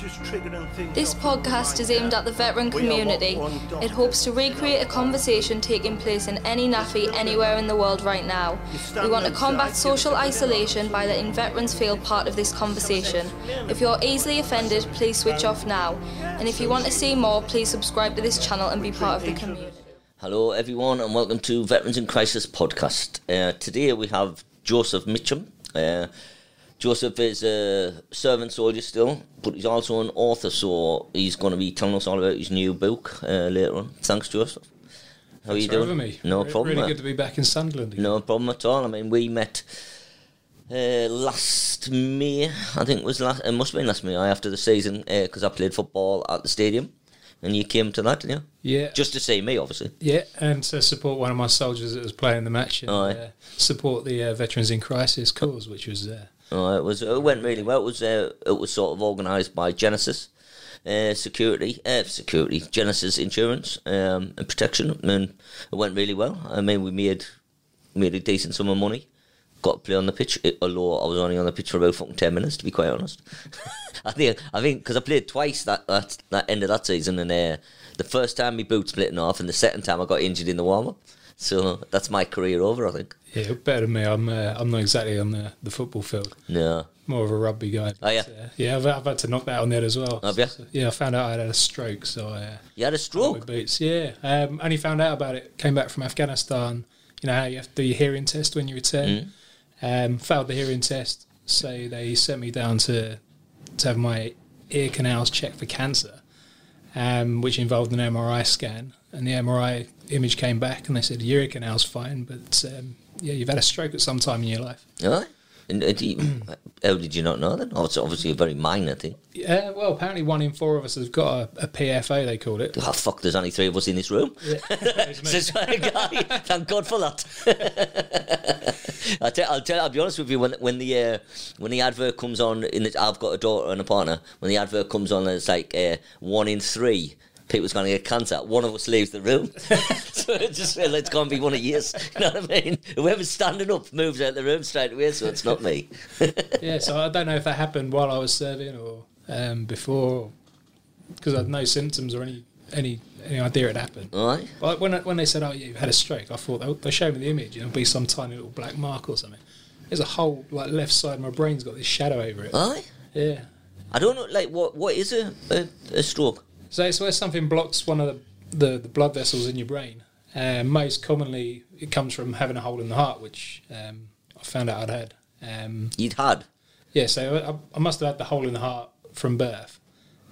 This podcast is aimed at the veteran community. It hopes to recreate a conversation taking place in any NAAFI anywhere in the world right now. We want to combat social isolation by letting veterans feel part of this conversation. If you're easily offended, please switch off now. And if you want to see more, please subscribe to this channel and be part of the community. Hello, everyone, and welcome to Veterans in Crisis podcast. Uh, today we have Joseph Mitcham. Uh, Joseph is a servant soldier still, but he's also an author, so he's going to be telling us all about his new book uh, later on. Thanks, Joseph. How Thanks are you for doing? me. No Re- problem. Really good to be back in Sunderland. Again. No problem at all. I mean, we met uh, last May. I think it was last. It must have been last May after the season because I played football at the stadium, and you came to that, didn't you? Yeah, Just to see me, obviously. yeah, and to support one of my soldiers that was playing the match and uh, support the uh, Veterans in Crisis cause, which was it was. It went really well. It was. Uh, it was sort of organised by Genesis uh, Security, uh, Security Genesis Insurance um, and Protection, and it went really well. I mean, we made made a decent sum of money. Got to play on the pitch, it, although I was only on the pitch for about fucking ten minutes, to be quite honest. I think. I think because I played twice that that that end of that season, and uh, the first time my boot splitting off, and the second time I got injured in the warm up. So that's my career over. I think. Yeah better than me. I'm uh, I'm not exactly on the, the football field. Yeah, More of a rugby guy. Oh, yeah? yeah. I've, I've had to knock that on the head as well. Have you? So, yeah, I found out I had a stroke, so I. Uh, You had a stroke. boots. Yeah, um, only found out about it. Came back from Afghanistan. You know how you have to do your hearing test when you return. Um, failed the hearing test, so they sent me down to to have my ear canals checked for cancer, um, which involved an MRI scan. And the MRI image came back, and they said your ear canal's fine, but um, yeah, you've had a stroke at some time in your life. Aye. And uh, you, how did you not know then? Oh, it's obviously a very minor thing. Yeah, well, apparently one in four of us has got a, a PFO. They call it. Oh, fuck, there's only three of us in this room. Guy. Thank God for that. I'll, tell, I'll tell. I'll be honest with you. When when the uh, when the advert comes on, in the, I've got a daughter and a partner. When the advert comes on, it's like uh, one in three people's going to get cancer. One of us leaves the room, so it just feels like it's going to be one of yours. You know what I mean? Whoever's standing up moves out the room straight away, so it's not me. yeah, so I don't know if that happened while I was serving or um, before, because I had no symptoms or any any any idea it happened. All right. Like when I- when they said, "Oh, yeah, you've had a stroke," I thought they, they showed me the image. You know, it'll be some tiny little black mark or something. There's a whole like left side of my brain's got this shadow over it. All right. Yeah. I don't know. Like, what what is a a, a stroke? So it's where something blocks one of the the, the blood vessels in your brain. Um, most commonly, it comes from having a hole in the heart, which um, I found out I'd had. Um, You'd had. Yeah, so I, I must have had the hole in the heart from birth.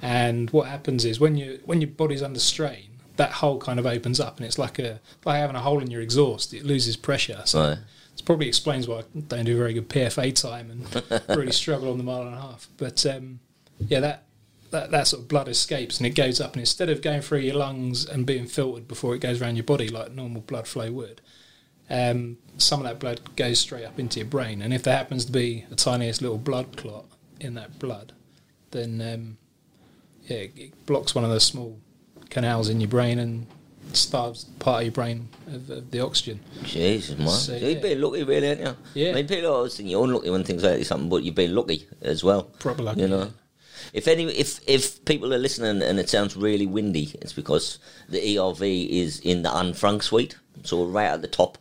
And what happens is when you when your body's under strain, that hole kind of opens up, and it's like a like having a hole in your exhaust. It loses pressure. So Right. it probably explains why I don't do very good PFA time and really struggle on the mile and a half. But um, yeah, that, that that sort of blood escapes and it goes up, and instead of going through your lungs and being filtered before it goes around your body like normal blood flow would, um, some of that blood goes straight up into your brain. And if there happens to be the tiniest little blood clot in that blood, then um, yeah, it, it blocks one of those small canals in your brain and starves part of your brain of, of the oxygen. Jesus, man. So, So, you've yeah. been lucky, really, haven't you? Yeah. I mean, people always think you're unlucky when things like this happen, but you've been lucky as well. Proper lucky, You know? If any, if if people are listening and it sounds really windy, it's because the ERV is in the Anne Frank suite, so we're right at the top.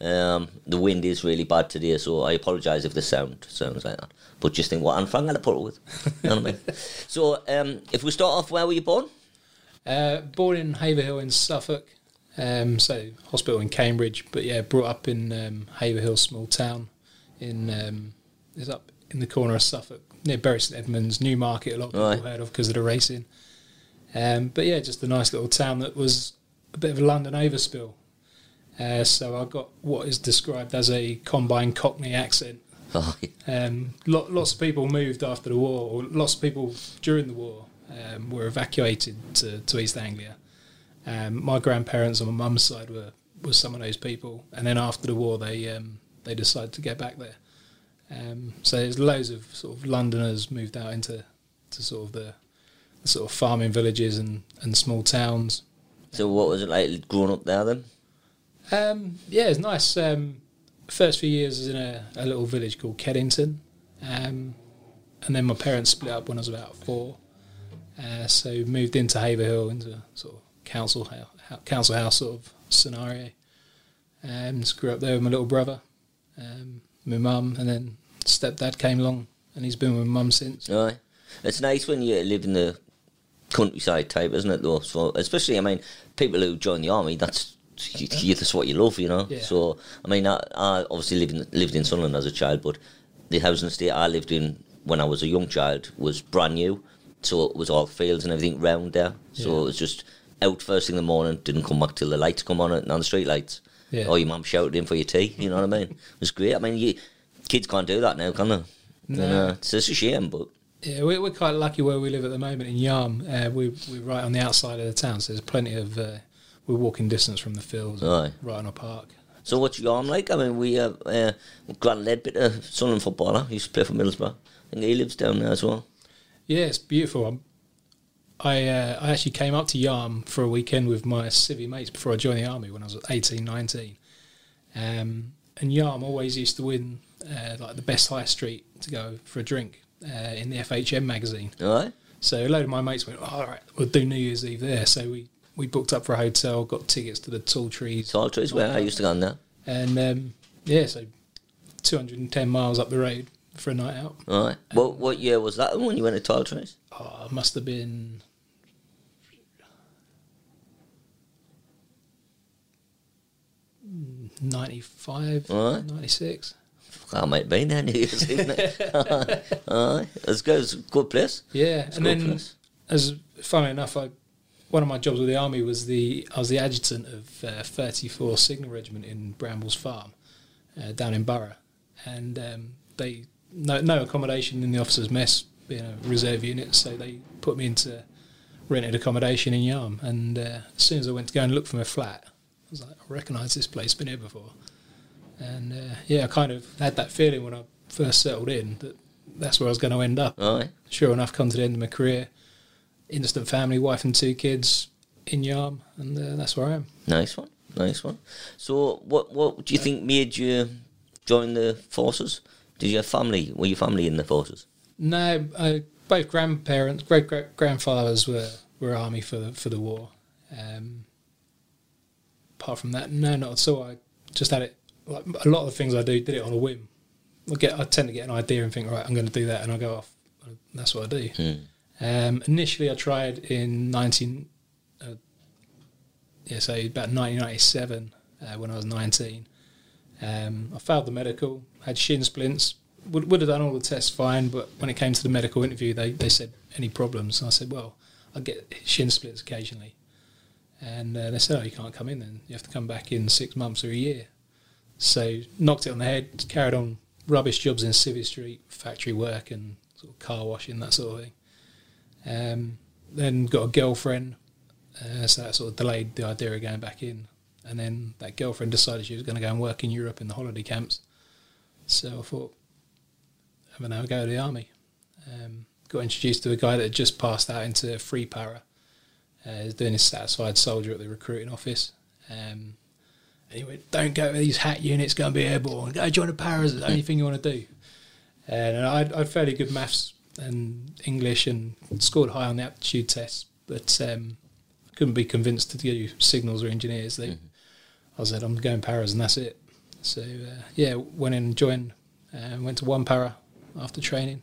Um, the wind is really bad today, so I apologise if the sound sounds like that. But just think what Anne Frank had to put up with. you know what I mean? So, um, if we start off, where were you born? Uh, born in Haverhill in Suffolk, um, so hospital in Cambridge, but yeah, brought up in um, Haverhill, small town in um, is up in the corner of Suffolk near Bury St Edmunds, Newmarket. A lot of people Right. heard of because of the racing. Um, but yeah, just a nice little town that was a bit of a London overspill. Uh, so I got what is described as a combined Cockney accent. Oh, Um, lo- lots of people moved after the war, or lots of people during the war um, were evacuated to, to East Anglia. Um, my grandparents on my mum's side were, were some of those people, and then after the war, they um, they decided to get back there. Um, so there's loads of sort of Londoners moved out into to sort of the, the sort of farming villages and, and small towns. so what was it like growing up there then? Um, yeah, it's nice. Um, first few years was in a, a little village called Kedington, um, and then my parents split up when I was about four. Uh, so moved into Haverhill into a sort of council house, council house sort of scenario. Um, just grew up there with my little brother, um, my mum, and then stepdad came along, and he's been with mum since. Aye. It's nice when you live in the countryside type, isn't it? Though, so especially, I mean, people who join the army, that's you, you- that's what you love, you know. Yeah. So, I mean, I, I obviously lived in, lived in Sunderland as a child, but the housing estate I lived in when I was a young child was brand new, so it was all fields and everything round there. So Yeah. it was just out first thing in the morning, didn't come back till the lights come on and the street lights. Yeah. Or your mum shouted in for your tea. You know what I mean? It was great. I mean, you, kids can't do that now, can they? No. And, uh, it's just a shame, but Yeah, we're, we're quite lucky where we live at the moment in Yarm. Uh, we, we're right on the outside of the town, so there's plenty of. Uh, we're walking distance from the fields, right on a park. So what's Yarm like? I mean, we have uh, Grant Leadbitter, Sunderland footballer, he used to play for Middlesbrough. I think he lives down there as well. Yeah, it's beautiful. I uh, I actually came up to Yarm for a weekend with my civvy mates before I joined the army when I was 18, 19. Um, and Yarm always used to win uh, like the best high street to go for a drink uh, in the FHM magazine. All right? So a load of my mates went, all right, we'll do New Year's Eve there. So we, we booked up for a hotel, got tickets to the Tall Trees. Tall trees where I used to go on there. And um, yeah, so 210 miles up the road for a night out. All right. What, what year was that when you went to Tall Trees? Oh, it must have been. Ninety-five, All right. 96. I might be there New Year's, isn't it? All right. It's good. It's a good place. Yeah, It's and then place. as funnily enough, I one of my jobs with the army was the I was the adjutant of uh, 34 Signal Regiment in Brambles Farm, uh, down in Borough, and um, they no no accommodation in the officers' mess, being a reserve unit, so they put me into rented accommodation in Yarm, and uh, as soon as I went to go and look for my flat, I was like, I recognise this place, been here before, and uh, yeah, I kind of had that feeling when I first settled in that that's where I was going to end up right. sure enough, come to the end of my career, instant family, wife and two kids in Yarm, and uh, that's where I am. Nice one. Nice one. So, what what do you think made you join the forces? Did you have family? Were your family in the forces? No, uh, both grandparents, great great grandfathers were, were army for the, for the war. Um, apart from that, no, not at all. I just had it. Like a lot of the things I do, did it on a whim. I get, I tend to get an idea and think, right, I'm going to do that, and I go off. That's what I do. Hmm. Um, initially, I tried in 19, uh, yeah, so about 1997 uh, when I was 19. Um, I failed the medical, had shin splints. Would, would have done all the tests fine, but when it came to the medical interview, they, they said any problems. And I said, well, I get shin splints occasionally, and uh, they said, oh, you can't come in then. You have to come back in six months or a year. So knocked it on the head, carried on rubbish jobs in Civvy Street, factory work and sort of car washing, that sort of thing. Um, then got a girlfriend, uh, so that sort of delayed the idea of going back in. And then that girlfriend decided she was going to go and work in Europe in the holiday camps. So I thought, have another go to the army. Um, got introduced to a guy that had just passed out into free para. Uh, he was doing his satisfied soldier at the recruiting office. Um, and he went, don't go to these hat units, go and be airborne. Go join the paras, it's the only thing you want to do. And I'd, I'd fairly good maths and English and scored high on the aptitude tests, but um, couldn't be convinced to do signals or engineers. They, I said, I'm going paras and that's it. So, uh, yeah, went in and joined, uh, went to one para after training.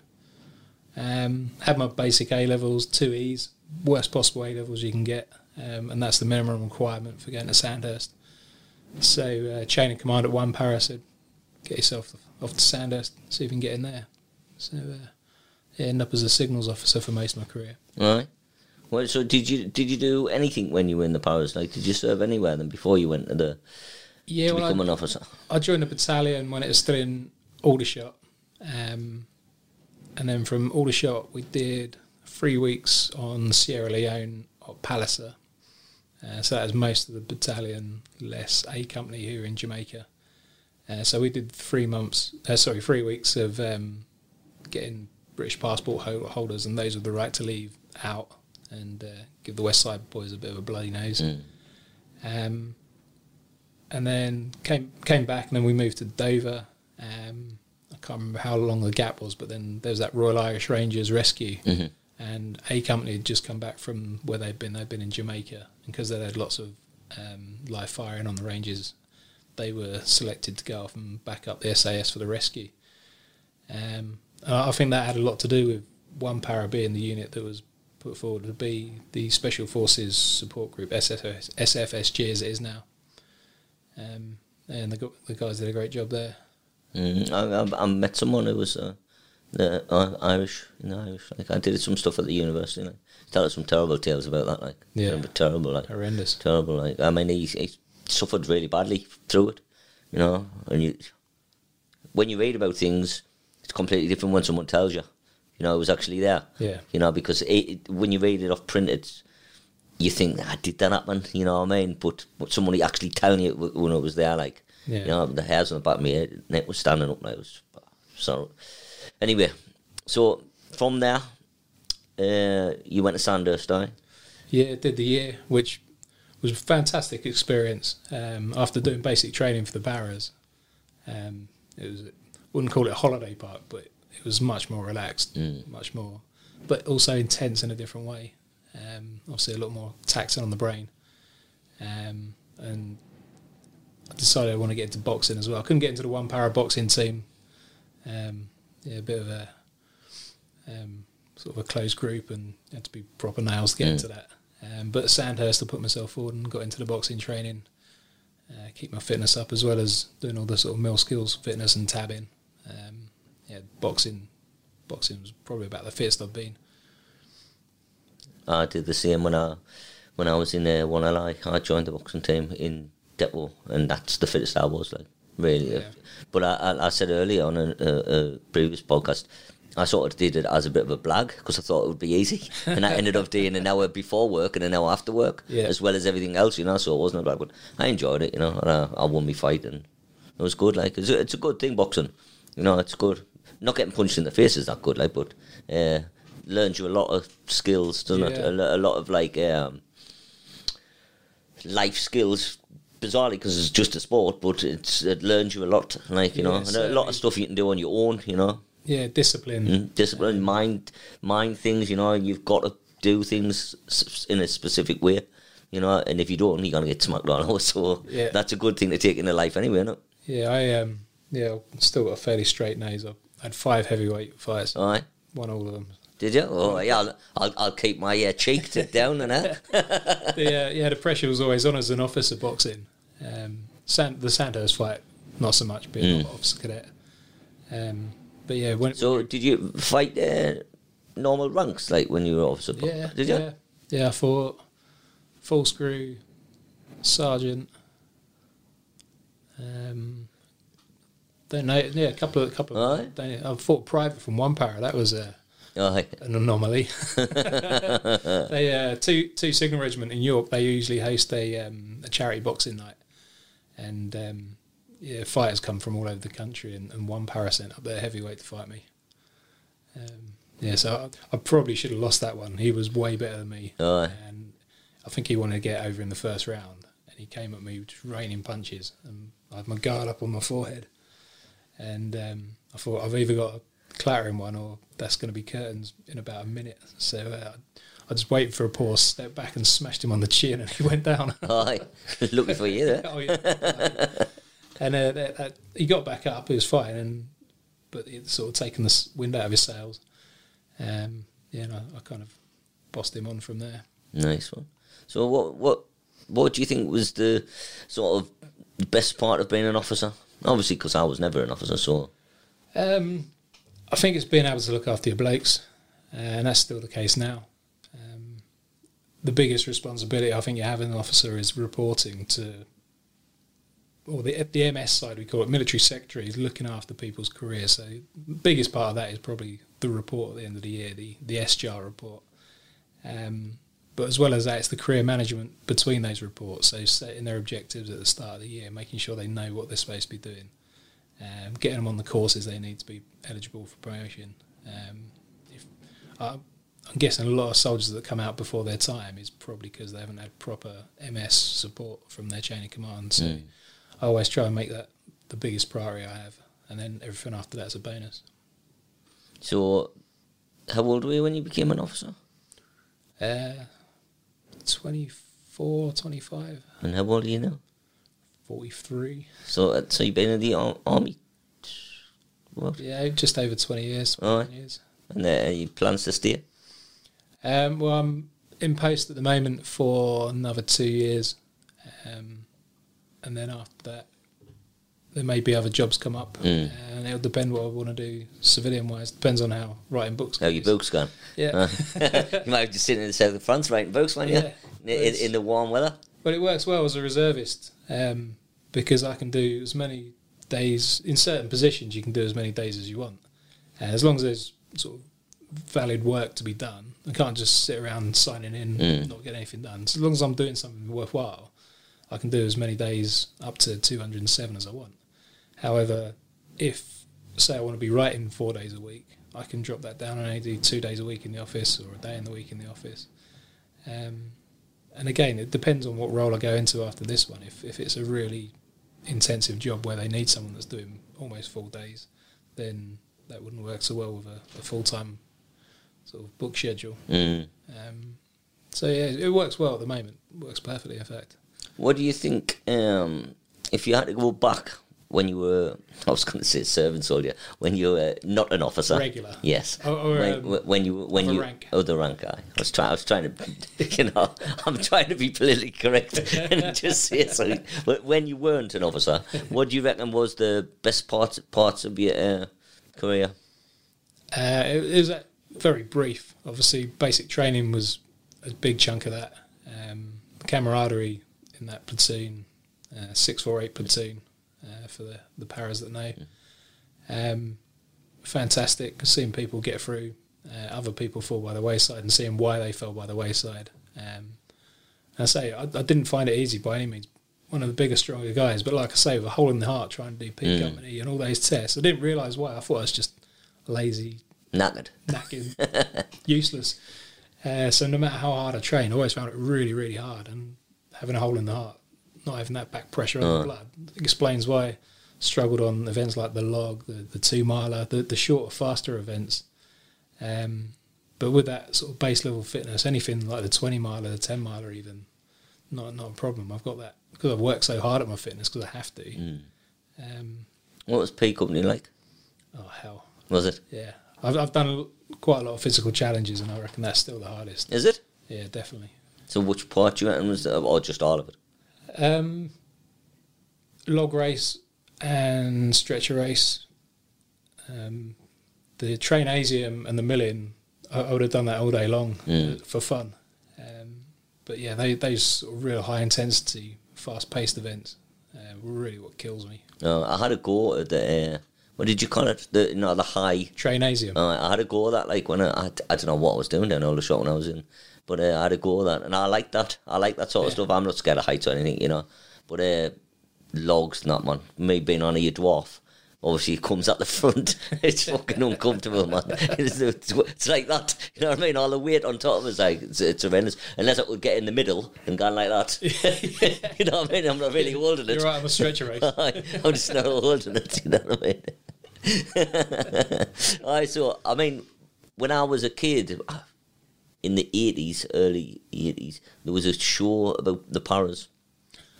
Um, had my basic A levels, two E's, worst possible A levels you can get, um, and that's the minimum requirement for getting to Sandhurst. So, uh, chain of command at one para said, get yourself off to Sandhurst, see if you can get in there. So, uh, yeah, ended up as a signals officer for most of my career. All right. Well, so did you did you do anything when you were in the powers? Like, did you serve anywhere then before you went to the Yeah, to well, become I, an officer? I joined the battalion when it was still in Aldershot. Um, and then from Aldershot, we did three weeks on Sierra Leone or Palliser. Uh, so that was most of the battalion, less A Company here in Jamaica. Uh, so we did three months, uh, sorry, three weeks of um, getting British passport holders and those with the right to leave out and uh, give the West Side boys a bit of a bloody nose. Mm. Um, and then came came back, and then we moved to Dover. Um, I can't remember how long the gap was, but then there was that Royal Irish Rangers rescue, Mhm. And a company had just come back from where they'd been. They'd been in Jamaica, and because they'd had lots of um, live firing on the ranges, they were selected to go off and back up the SAS for the rescue. Um, I think that had a lot to do with one para being the unit that was put forward to be the Special Forces Support Group, SFS, SFSG as it is now. Um, and the, the guys did a great job there. Mm, I, I, I, met someone who was uh, the, uh, Irish, in Irish. Like I did some stuff at the university. Like, tell us some terrible tales about that. Like yeah, terrible, like horrendous, terrible. Like I mean, he, he suffered really badly through it. You know, and you when you read about things, it's completely different when someone tells you. You know, it was actually there. Yeah. You know, because it, it, when you read it off printed, you think, ah, did that happen? You know what I mean? But, but somebody actually telling you when it was there, like, yeah. you know, the hairs on the back of my head, neck was standing up. Like, it was so. Anyway, so from there, uh, you went to Sandhurst, I. Yeah, did the year, which was a fantastic experience. Um, after doing basic training for the paras, um, it was wouldn't call it a holiday park, but it was much more relaxed, Mm. much more, but also intense in a different way. Um, obviously, a lot more taxing on the brain. Um, and I decided I want to get into boxing as well. I couldn't get into the one para boxing team. Um, yeah, a bit of a um, sort of a closed group, and had to be proper nails to get Mm. into that. Um, but Sandhurst, I put myself forward and got into the boxing training. Uh, keep my fitness up as well as doing all the sort of mil skills, fitness and tabbing. Um, yeah, boxing, boxing was probably about the fittest I've been. I did the same when I when I was in uh, one LI. I joined the boxing team in Deptford, and that's the fittest I was. Like really, Yeah. but I, I, said earlier on a, a, a previous podcast. I sort of did it as a bit of a blag because I thought it would be easy, and I ended up doing an hour before work and an hour after work, Yeah. as well as everything else, you know. So it wasn't a blag, but I enjoyed it, you know. And I, I won my fight, and it was good. Like it's a, it's a good thing boxing, you know. It's good. Not getting punched in the face is that good, like, but uh, learns you a lot of skills, doesn't it? A, a lot of like um, life skills. Bizarrely, because it's just a sport, but it's it learns you a lot. Like you know, Yeah, and a lot of stuff you can do on your own. You know, Yeah, discipline. Mm, discipline, mind, mind things. You know, you've got to do things in a specific way. You know, and if you don't, you're gonna get smacked on. So Yeah. that's a good thing to take into life anyway. Isn't it? Yeah, I um, yeah, still got a fairly straight nose. I've had five heavyweight fights, All right. won all of them. Did you? Oh yeah, I'll I'll, I'll keep my uh, cheek to down and that. the, uh, yeah, the pressure was always on as an officer boxing. Um, Sand, the Sandhurst fight, not so much being an officer cadet. Um, but yeah, when So did you fight uh, normal ranks like when you were officer? yeah, Did you? yeah, yeah, I fought full screw, sergeant. Um, don't know. Yeah, a couple of couple. Of, don't I fought private from one para. That was a. Oh, yeah. an anomaly. they uh, two two signal regiment in York. They usually host a um, a charity boxing night, and um, yeah, fighters come from all over the country, and, and one para sent up there heavyweight to fight me. Um, yeah, so I, I probably should have lost that one. He was way better than me, Aye. and I think he wanted to get over in the first round, and he came at me just raining punches, and I had my guard up on my forehead, and um, I thought I've either got a clattering one or that's going to be curtains in about a minute. So uh, I just waited for a pause, stepped back, and smashed him on the chin, and he went down. Aye. Looking for you there. oh, yeah. and uh, that, that, he got back up. He was fine, and but he'd sort of taken the wind out of his sails. Um, yeah, and I, I kind of bossed him on from there. Nice one. So what what what do you think was the sort of best part of being an officer? Obviously, because I was never an officer, so Um, I think it's being able to look after your blokes, and that's still the case now. Um, the biggest responsibility I think you have as an officer is reporting to, or the the MS side we call it military secretary is looking after people's careers. So the biggest part of that is probably the report at the end of the year, the the SJAR report. Um, but as well as that, it's the career management between those reports. So setting their objectives at the start of the year, making sure they know what they're supposed to be doing um, getting them on the courses they need to be eligible for promotion. Um, if, I, I'm guessing a lot of soldiers that come out before their time is probably because they haven't had proper MS support from their chain of command. So Mm. I always try and make that the biggest priority I have, and then everything after that's a bonus. so How old were you when you became an officer? Uh, 24, 25, And how old are you now? 43. So, uh, so you've been in the army. What? Yeah, just over 20 years. Aye. 21 years. And uh, you plans to stay? Um, well, I'm in post at the moment for another two years. Um, and then after that, there may be other jobs come up. Mm. And it'll depend what I want to do civilian wise. Depends on how writing books How your books gone? Yeah. You might have just sitting in the south of France writing books, might you? Yeah. In, in, in the warm weather. But it works well as a reservist um, because I can do as many days in certain positions. You can do as many days as you want, and as long as there's sort of valid work to be done, I can't just sit around signing in, Mm. not get anything done. So as long as I'm doing something worthwhile, I can do as many days up to 207 as I want. However, if say I want to be writing four days a week, I can drop that down and only do two days a week in the office or a day in the week in the office. Um, and again, it depends on what role I go into after this one. If if it's a really intensive job where they need someone that's doing almost full days, then that wouldn't work so well with a, a full time sort of book schedule. Mm. Um, so yeah, it works well at the moment. It works perfectly, in fact. What do you think um, if you had to go back when you were, I was going to say servant soldier, when you were not an officer? Regular. Yes. Or- or, when, um, when you when you rank. oh the rank guy. I was trying. I was trying to, you know, I'm trying to be politically correct and just say something. But when you weren't an officer, what do you reckon was the best parts parts of your uh, career? Uh, it, it was very brief. Obviously, basic training was a big chunk of that. Um, camaraderie in that platoon, uh, six four eight platoon, uh, for the the paras that know. Um, fantastic seeing people get through, uh, other people fall by the wayside, and seeing why they fell by the wayside. Um, I say I, I didn't find it easy by any means. One of the biggest, stronger guys, but like I say, with a hole in the heart, trying to do P Mm. company and all those tests, I didn't realise why. I thought I was just lazy, Knackered. knackered, useless. Uh, so no matter how hard I train, I always found it really, really hard. And having a hole in the heart, not having that back pressure on the blood, explains why I struggled on events like the log, the, the two miler, the, the shorter, faster events. Um, but with that sort of base level fitness, anything like the 20 miler, the 10 miler, even, not not a problem. I've got that because I've worked so hard at my fitness because I have to. Mm. Um, What was P company like? oh hell, Was it? yeah. I've I've done quite a lot of physical challenges, and I reckon that's still the hardest. Is it? Yeah, definitely. So which part you reckon was, the, or just all of it? Um, log race and stretcher race. Um, the Trainasium and the milling, I, I would have done that all day long uh, for fun. Um, but yeah, they, those sort of real high intensity, fast paced events uh, were really what kills me. No, I had a go at the. Uh, what did you call it? The you know the high. Trainasium. Uh, I had a go at that like when I, I I don't know what I was doing down Aldershot when I was in, but uh, I had a go at that and I like that. I like that sort of stuff. I'm not scared of heights or anything, you know. But uh, logs, not man. Me being on a dwarf. Obviously, it comes at the front. It's fucking uncomfortable, man. It's, it's, it's like that. You know what I mean? All the weight on top of it's like it's, it's horrendous. Unless it would get in the middle and gone like that. you know what I mean? I'm not really holding it. You're right, I'm a stretcher. I'm just not holding it, you know what I mean? Alright, so, I mean, when I was a kid, in the 80s, early 80s, there was a show about the paras.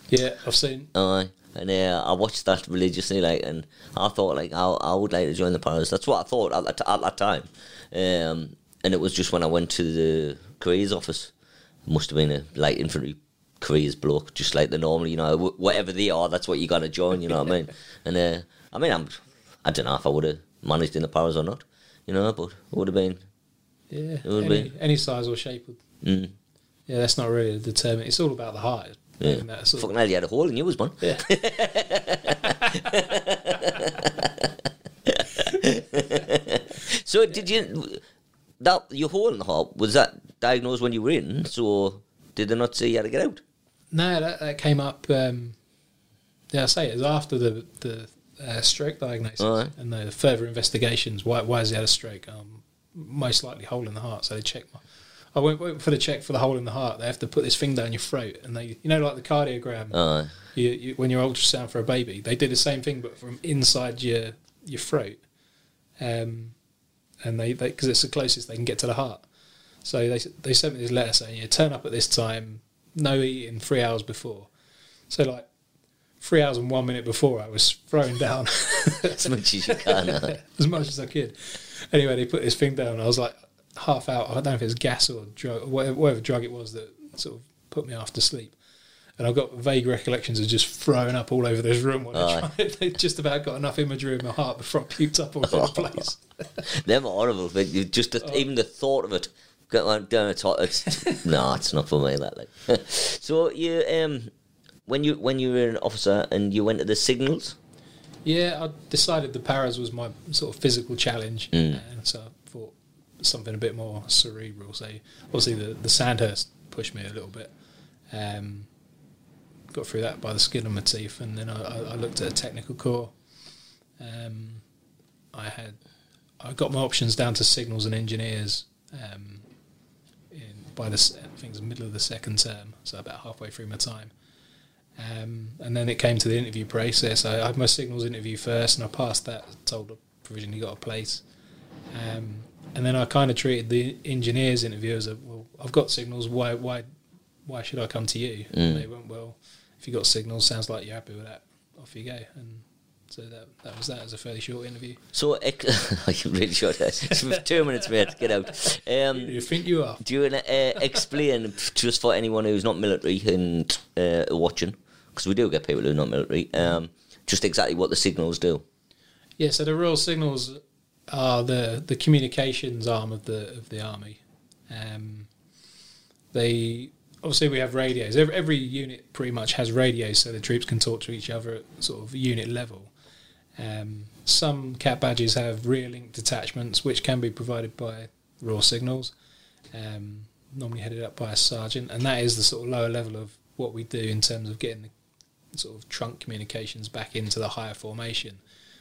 yeah, I've seen. Aye. And uh, I watched that religiously, like, and I thought, like, I, I would like to join the paras. That's what I thought at that, at that time. Um, and it was just when I went to the careers office. Must have been a light infantry careers bloke, just like the normal, you know, wh- whatever they are, that's what you got to join, you know what I mean? And uh, I mean, I'm, I don't know if I would have managed in the paras or not, you know, but it would have been. Yeah, would any, be. any size or shape. Would, Mm, yeah, that's not really determined. It's all about the height. yeah. that sort Fucking hell, you had a hole in yours, man. Yeah. So did you that your hole in the heart was that diagnosed when you were in? So did they not say you had to get out? No, that, that came up. Um, yeah, I say it was after the the uh, stroke diagnosis Alright. and the further investigations. Why why has he had a stroke? Um, most likely hole in the heart. So they check my. I went, went for the check for the hole in the heart. They have to put this thing down your throat, and they, you know, like the cardiogram. Uh, you, you, when you're ultrasound for a baby, they did the same thing, but from inside your your throat. Um, and they because it's the closest they can get to the heart. So they they sent me this letter saying, "Yeah, turn up at this time, no eating three hours before." So like three hours and one minute before, I was throwing down as much as you can, as much as I could. Anyway, they put this thing down. And I was like half out. I don't know if it was gas or drug, whatever, whatever drug it was that sort of put me off to sleep. And I've got vague recollections of just throwing up all over this room when. I tried. They just about got enough imagery in my heart before I puked up all over the place. They're horrible. But you just oh. even the thought of it. Down the It's, no, it's not for me. That like. so you um, when you when you were an officer and you went to the signals. Yeah, I decided the paras was my sort of physical challenge, mm. and so I thought something a bit more cerebral. So obviously the the Sandhurst pushed me a little bit. Um, got through that by the skin of my teeth, and then I, I looked at a technical corps. Um, I had I got my options down to signals and engineers um, in, by the I think it was the middle of the second term, so about halfway through my time. Um, and then it came to the interview process. I had my signals interview first, and I passed that. Told I provisionally got a place. Um, and then I kind of treated the engineers interview as a well. I've got signals. Why? Why? Why should I come to you? Mm. they went well if you got signals, sounds like you're happy with that. Off you go. And so that that was that. It was a fairly short interview. So really short. two minutes, mate. Get out. Um, you think you are? Do you want to uh, explain just for anyone who's not military and uh, watching? Because we do get people who are not military. Um, just exactly what the signals do. Yeah. So the Royal Signals are the the communications arm of the of the army. Um, they obviously we have radios. Every, every unit pretty much has radios, so the troops can talk to each other at sort of unit level. Um, some cap badges have rear link detachments, which can be provided by Royal Signals, um, normally headed up by a sergeant, and that is the sort of lower level of what we do in terms of getting the sort of trunk communications back into the higher formation.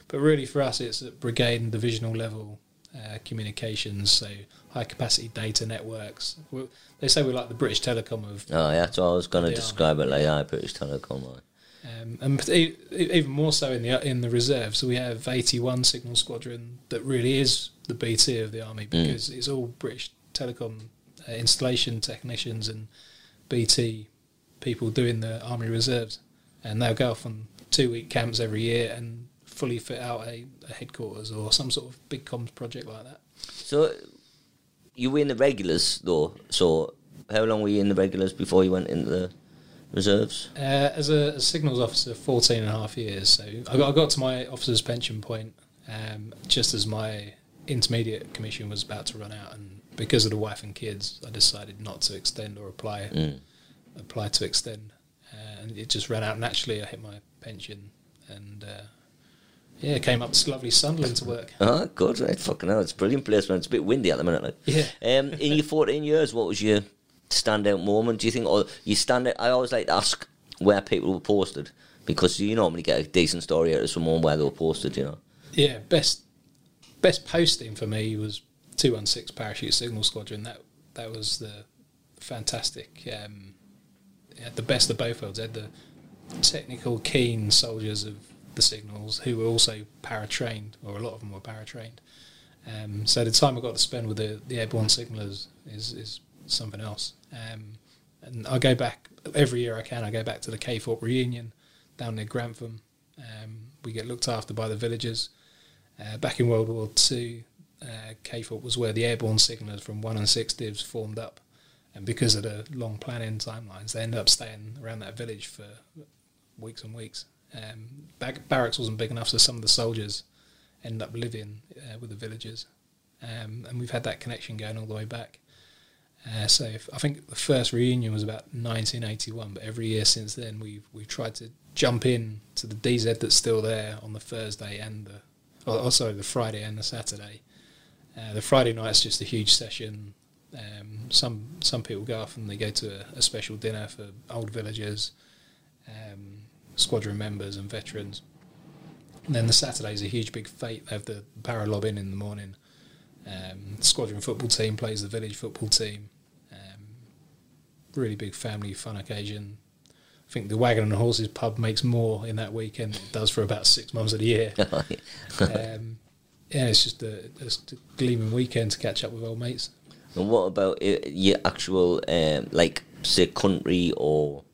But really, for us, it's at brigade and divisional level uh, communications, so high capacity data networks. We're, they say we're like the British Telecom of. Oh yeah, that's what I was going to describe army. it like. Yeah, British Telecom. Right. Um, and even more so in the in the reserve. So we have 81 Signal Squadron that really is the BT of the army mm. because mm. it's all British Telecom uh, installation technicians and BT people doing the army reserves, and they'll go off on two week camps every year and fully fit out a, a headquarters or some sort of big comms project like that. So you were in the regulars though. So how long were you in the regulars before you went into the reserves? Uh, as a, a, signals officer, 14 and a half years. So I got, I got to my officer's pension point um, just as my intermediate commission was about to run out, and because of the wife and kids, I decided not to extend or apply mm. apply to extend, and it just ran out naturally. I hit my pension, and uh, yeah, came up to lovely Sunderland to work. Oh, good, right? Fucking hell, it's a brilliant placement. It's a bit windy at the minute. Like. Yeah. Um, in your 14 years, what was your standout moment, do you think? Or you stand out, I always like to ask where people were posted because you normally get a decent story out of someone where they were posted, you know? Yeah, best best posting for me was 216 Parachute Signal Squadron. That that was the fantastic, um, the best of both worlds. They had the technical, keen soldiers of the signals who were also para-trained, or a lot of them were para-trained. Um, so the time I got to spend with the, the airborne signalers is, is something else. Um, and I go back every year I can. I go back to the Caythorpe reunion down near Grantham. Um, we get looked after by the villagers. Uh, back in World War Two, uh, Caythorpe was where the airborne signalers from one and six divs formed up, and because of the long planning timelines, they ended up staying around that village for weeks and weeks. Um, barracks wasn't big enough, so some of the soldiers ended up living uh, with the villagers, um, and we've had that connection going all the way back. Uh, so if, I think the first reunion was about 1981, but every year since then we've we've tried to jump in to the DZ that's still there on the Thursday and the oh, oh sorry the Friday and the Saturday. Uh, the Friday night's just a huge session. Um, some some people go off and they go to a, a special dinner for old villagers. Um, squadron members and veterans. And then the Saturday's a huge big fete. They have the para lob in in the morning. Um, the squadron football team plays the village football team. Um, really big family fun occasion. I think the Wagon and Horses pub makes more in that weekend than it does for about six months of the year. um, yeah, it's just a, just a gleaming weekend to catch up with old mates. And what about your actual, um, like, say, country or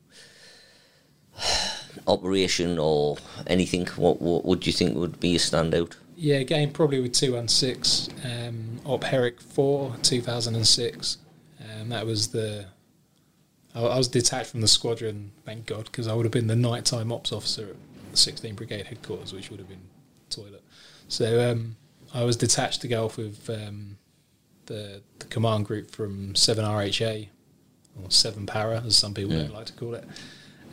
operation or anything? What, what would you think would be a standout? Yeah, game probably with 216, um, Op Herrick 4, 2006. Um, that was the. I, I was detached from the squadron, thank God, because I would have been the nighttime ops officer at the 16 Brigade headquarters, which would have been toilet. So um, I was detached to go off with um, the, the command group from 7RHA, or 7 Para, as some people Yeah. like to call it.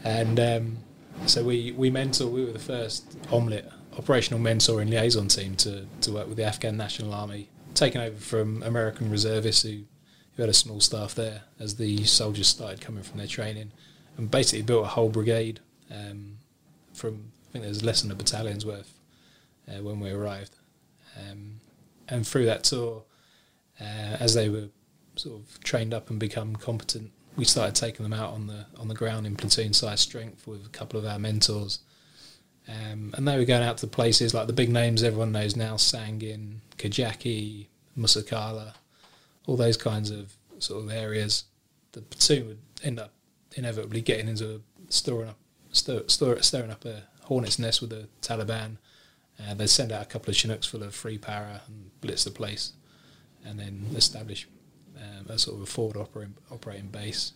And um, so we, we mentor, we were the first OMLT operational mentor and liaison team to, to work with the Afghan National Army, taken over from American reservists who, who had a small staff there as the soldiers started coming from their training, and basically built a whole brigade um, from, I think there's less than a battalion's worth uh, when we arrived. Um, and through that tour, uh, as they were sort of trained up and become competent, we started taking them out on the on the ground in platoon size strength with a couple of our mentors. Um, and they were going out to places like the big names everyone knows now, Sangin, Kajaki, Musa Qala, all those kinds of sort of areas. The platoon would end up inevitably getting into a, up, stir, stir, stirring up a hornet's nest with the Taliban. Uh, they'd send out a couple of Chinooks full of free para and blitz the place, and then establish um, a sort of a forward operating, operating base.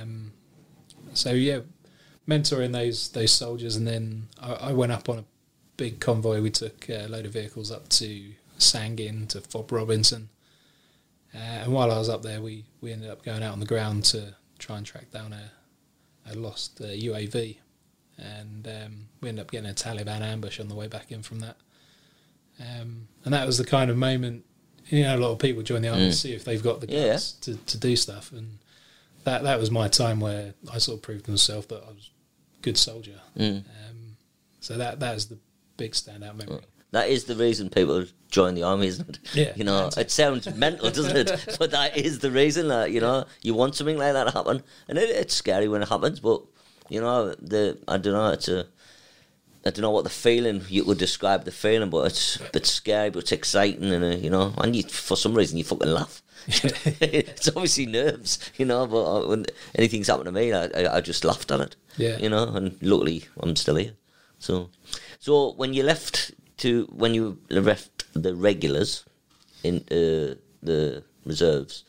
Um, so yeah, mentoring those those soldiers, and then I, I went up on a big convoy. We took a load of vehicles up to Sangin to FOB Robinson, uh, and while I was up there, we, we ended up going out on the ground to try and track down a, a lost uh, UAV, and um, we ended up getting a Taliban ambush on the way back in from that. Um, and that was the kind of moment, you know, a lot of people join the army to Mm. see if they've got the Yeah. guts to, to do stuff, and that that was my time where I sort of proved to myself that I was a good soldier. Mm. Um, so that that is the big standout memory. That is the reason people join the army, isn't it? Yeah. You know, it sounds mental, doesn't it? But that is the reason that you know you want something like that to happen, and it, it's scary when it happens. But you know, the I don't know. It's a I don't know what the feeling you would describe the feeling, but it's it's scary, but it's exciting, and uh, you know, and you for some reason you fucking laugh. it's obviously nerves, you know. But uh, when anything's happened to me, I, I, I just laughed at it. Yeah. You know, and luckily I'm still here. So, so when you left to when you left the regulars in uh, the reserves,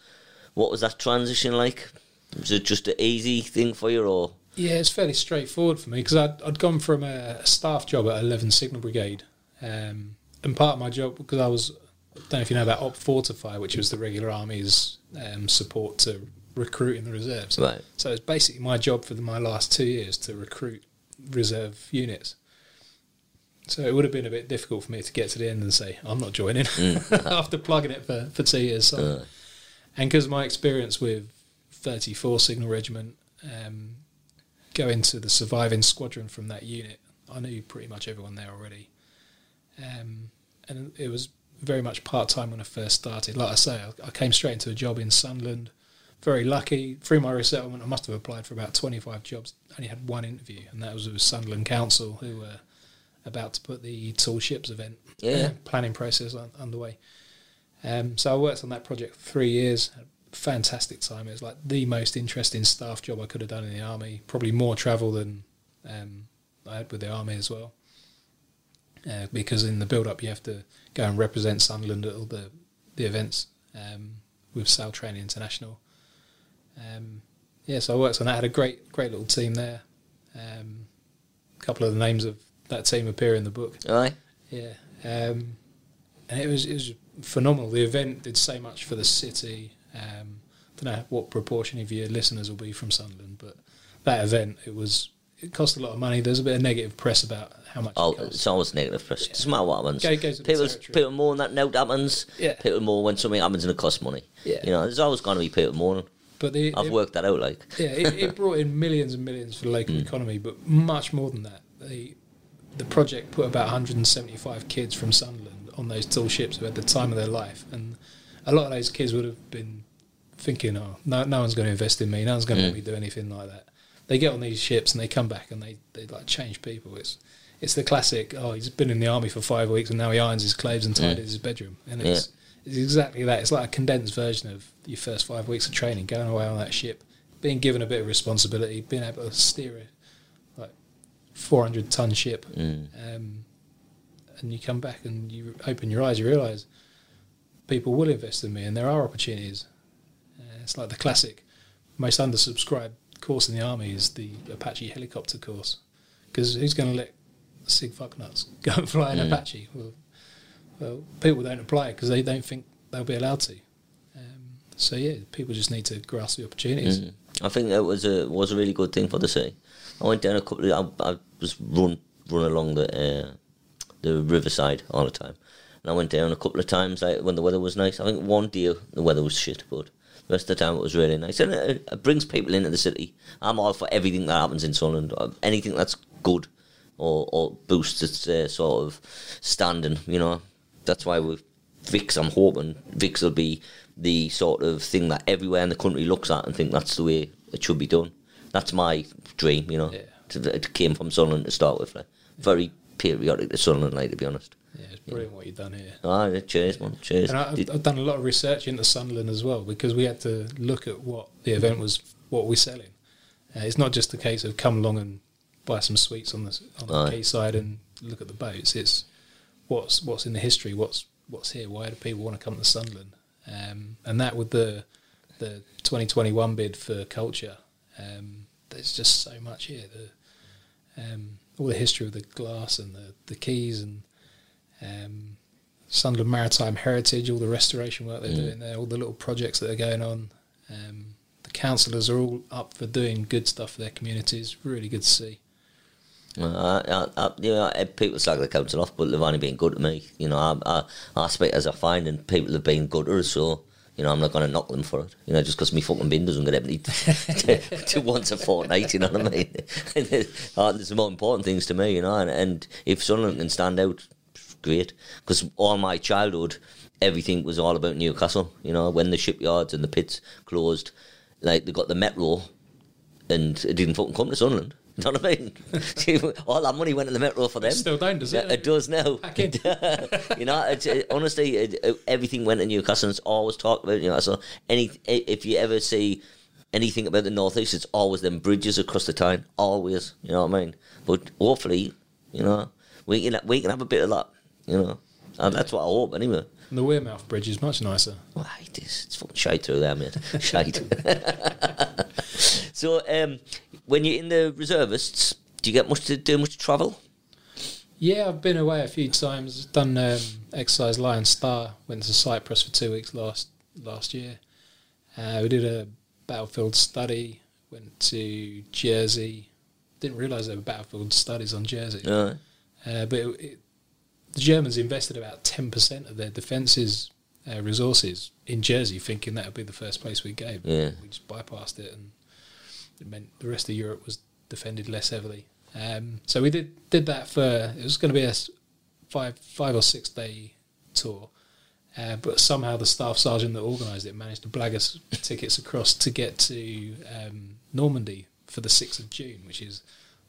what was that transition like? Was it just an easy thing for you, or Yeah, it's fairly straightforward for me because I'd, I'd gone from a, a staff job at 11 Signal Brigade, um, and part of my job because I was I don't know if you know about Op Fortify, which was the regular army's um, support to recruit in the reserves. right? So it's basically my job for the, my last two years to recruit reserve units. So it would have been a bit difficult for me to get to the end and say I'm not joining after plugging it for, for two years. So, Uh, and because my experience with 34 Signal Regiment, um, going to the surviving squadron from that unit, I knew pretty much everyone there already. Um, and it was very much part time when I first started. Like I say, I, I came straight into a job in Sunderland. Very lucky. Through my resettlement, I must have applied for about 25 jobs. Only had one interview, and that was with Sunderland Council, who were about to put the tall ships event Yeah. planning process on, underway. Um, so I worked on that project for three years. Had fantastic time. It was like the most interesting staff job I could have done in the army. Probably more travel than um, I had with the army as well. Uh, because in the build-up, you have to go and represent Sunderland at all the the events um, with Sail Training International. Um, yeah, so I worked on that. I Had a great great little team there. Um, a couple of the names of that team appear in the book. Aye. Yeah, um, and it was it was phenomenal. The event did so much for the city. Um, don't know what proportion of your listeners will be from Sunderland, but that event it was it cost a lot of money. There's a bit of negative press about how much Oh, it cost. it's always negative press. Doesn't matter what happens. Go- goes with the people, people more that note happens. Yeah. People more when something happens and it costs money. Yeah. You know, there's always going to be people more. But the, I've it, worked that out. Like, yeah, it, it brought in millions and millions for the local economy, but much more than that. The the project put about 175 kids from Sunderland on those tall ships who had the time of their life, and a lot of those kids would have been thinking, "Oh, no, no one's going to invest in me. No one's going to let me do anything like that." They get on these ships and they come back and they, they like change people. It's it's the classic. Oh, he's been in the army for five weeks and now he irons his clothes and tidies his bedroom, and it's, it's exactly that. It's like a condensed version of your first five weeks of training, going away on that ship, being given a bit of responsibility, being able to steer a like four hundred ton ship, Mm. um, and you come back and you open your eyes, you realise people will invest in me, and there are opportunities. Uh, it's like the classic, most undersubscribed course in the army is the Apache helicopter course, because who's going to let sig fucknuts go and fly an Mm. Apache? Well, well, people don't apply because they don't think they'll be allowed to. Um, so yeah, people just need to grasp the opportunities. Mm. I think that was a was a really good thing for the city. I went down a couple. Of, I, I was run run along the uh, the riverside all the time, and I went down a couple of times like when the weather was nice. I think one day the weather was shit, but the rest of the time it was really nice, and it, it brings people into the city. I'm all for everything that happens in Sunderland, uh, anything that's good or or boosts its uh, sort of standing. You know, that's why we Vix. I'm hoping Vix will be the sort of thing that everywhere in the country looks at and think that's the way it should be done. That's my dream, you know. Yeah. It came from Sunderland to start with. Like. Very patriotic to Sunderland, like to be honest. Yeah, it's brilliant what you've done here. Ah, yeah, cheers, man. Cheers. And I, I've done a lot of research into Sunderland as well because we had to look at what the event was, what we're selling. Uh, it's not just a case of come along and buy some sweets on the on the Aye. quayside and look at the boats. It's what's what's in the history, what's what's here. Why do people want to come to Sunderland? Um, and that with the the 2021 bid for culture, um, there's just so much here. The um, all the history of the glass and the the quays and um, Sunderland Maritime Heritage, all the restoration work they're Mm. doing there, all the little projects that are going on. Um, the councillors are all up for doing good stuff for their communities. Really good to see. Uh, I, I, you know, people slag the council off, but they've only been good to me. You know, I, I, I speak as I find, and people have been good to us, so, you know, I'm not going to knock them for it. You know, just because me fucking bin doesn't get emptied to, to once a fortnight, you know what I mean? there's more important things to me, you know, and, and if Sunderland can stand out, great. Because all my childhood, everything was all about Newcastle, you know, when the shipyards and the pits closed, like, they got the metro, and it didn't fucking come to Sunderland. You know what I mean? All that money went in the metro for them. Still don't, does it? Yeah, it does now. You know, it's, it, honestly, it, it- everything went to Newcastle. and It's always talked about Newcastle. Any, if you ever see anything about the northeast, it's always them bridges across the town. Always, you know what I mean? But hopefully, you know, we can we can have a bit of that. You know, and that's what I hope anyway. And the Wearmouth Bridge is much nicer. Oh, I hate this. It's fucking shite through there, mate. shite. so, um, when you're in the reservists, do you get much to do much travel? Yeah, I've been away a few times. Done um, exercise Lion Star. Went to Cyprus for two weeks last last year. Uh, we did a battlefield study. Went to Jersey. Didn't realise there were battlefield studies on Jersey. No. Uh, but it, it, the Germans invested about ten percent of their defences uh, resources in Jersey, thinking that would be the first place we'd go. But Yeah. We just bypassed it, and it meant the rest of Europe was defended less heavily. Um, so we did did that for it was going to be a five five or six day tour. Uh, but somehow the staff sergeant that organised it managed to blag us tickets across to get to um, Normandy for the 6th of June, which is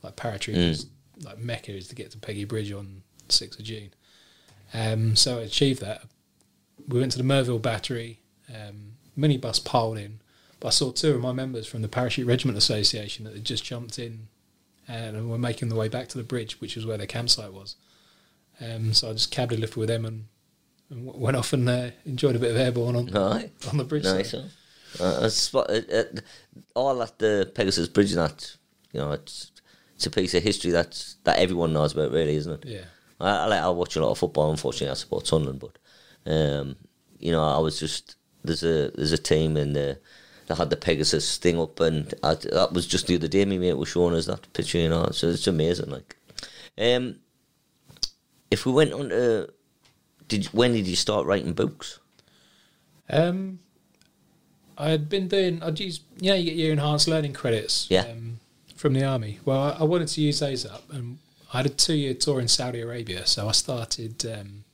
like paratroopers, like Mecca is to get to Peggy Bridge on 6th of June. Um, so I achieved that. We went to the Merville Battery, um, minibus piled in, but I saw two of my members from the Parachute Regiment Association that had just jumped in and were making the way back to the bridge, which was where their campsite was. Um, so I just cabbed a lift with them and, and went off and uh, enjoyed a bit of airborne on, Aye. on the bridge. Nice. side. Uh, it's what- it, it, all that the Pegasus Bridge and that, you know, it's it's a piece of history that that everyone knows about, really, isn't it? Yeah. I, like I watch a lot of football. Unfortunately, I support Sunderland, but um, you know, I was just there's a there's a team in the that had the Pegasus thing up, and I, that was just the other day. My mate was showing us that picture, you know. So it's amazing. Like, um, if we went on to, did when did you start writing books? Um, I had been doing. I'd use. You know, you get your enhanced learning credits. Yeah. Um, from the army. Well, I, I wanted to use those up, and I had a two-year tour in Saudi Arabia, so I started um,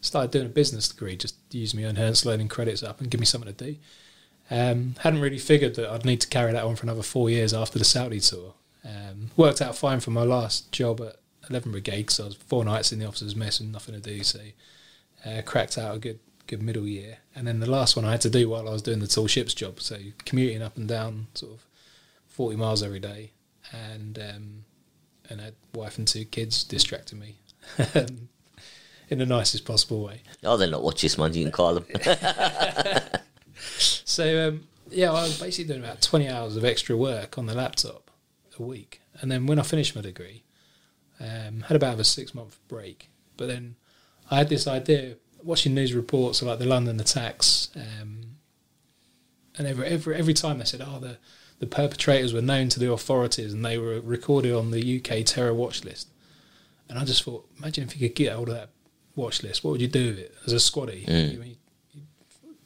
started doing a business degree, just to use my enhanced learning credits up and give me something to do. Um, hadn't really figured that I'd need to carry that on for another four years after the Saudi tour. Um, worked out fine for my last job at 11 Brigade because I was four nights in the officers' mess and nothing to do. So uh, cracked out a good good middle year. And then the last one I had to do while I was doing the tall ships job. So commuting up and down sort of 40 miles every day, and um, and a wife and two kids distracting me. in the nicest possible way. Oh, they're not watches, man. You can call them. so um, yeah, I was basically doing about twenty hours of extra work on the laptop a week, and then when I finished my degree, um, had about a six month break. But then I had this idea watching news reports about the London attacks, um, and every every every time they said, "Oh, the the perpetrators were known to the authorities and they were recorded on the UK terror watch list." And I just thought, imagine if you could get hold of that watch list, what would you do with it as a squaddy? Mm. You, you,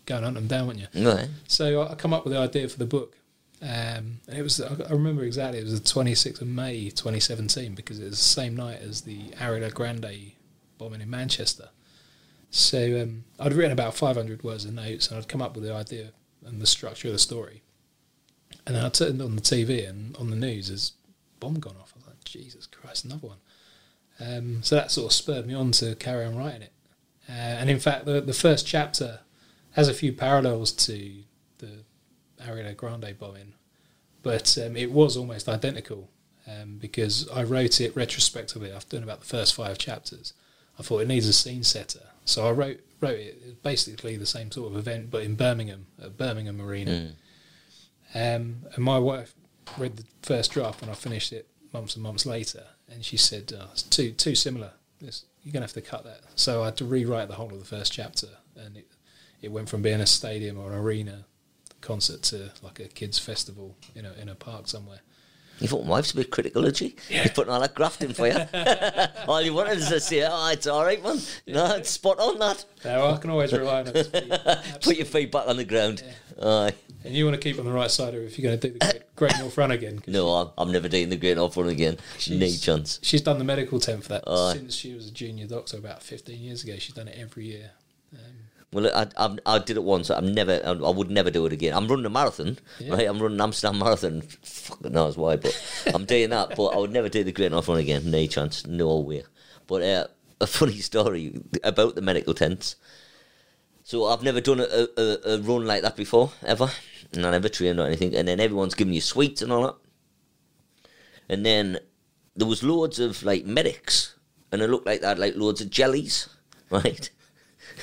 go and hunt them down, wouldn't you? Right. So I come up with the idea for the book. Um, and it was, I remember exactly, it was the 26th of May 2017 because it was the same night as the Ariana Grande bombing in Manchester. So um, I'd written about 500 words of notes and I'd come up with the idea and the structure of the story. And then I turned on the TV and on the news, there's bomb gone off. I was like, Jesus Christ, another one. Um, so that sort of spurred me on to carry on writing it. Uh, and in fact, the, the first chapter has a few parallels to the Ariana Grande bombing, but um, it was almost identical um, because I wrote it retrospectively after doing about the first five chapters. I thought it needs a scene setter, so I wrote wrote it. Basically the same sort of event, but in Birmingham, at Birmingham Arena. Mm. Um, and my wife read the first draft when I finished it months and months later, and she said, oh, "It's too too similar. It's, you're gonna have to cut that." So I had to rewrite the whole of the first chapter, and it it went from being a stadium or an arena concert to like a kids festival in a in a park somewhere. You thought my wife's a bit critical, is she? He's putting all that graft in for you. all you wanted is to say, oh, it's all right, man. No, it's spot on that. Now I can always rely on it. Put your feet back on the ground. Aye. And you want to keep on the right side of it if you're going to do the Great, great North Run again. No, I'm, I'm never doing the Great North Run again. No chance. She's done the medical temp for that Aye. since she was a junior doctor about 15 years ago. She's done it every year. Well, I, I, I did it once. I'm never. I, I would never do it again. I'm running a marathon, Yeah. right? I'm running Amsterdam Marathon. Fucking knows why, but I'm doing that. But I would never do the Great North Run again. No chance. No way. But uh, a funny story about the medical tents. So I've never done a, a, a run like that before, ever. And I never trained or anything. And then everyone's giving you sweets and all that. And then there was loads of like medics, and it looked like had like loads of jellies, right?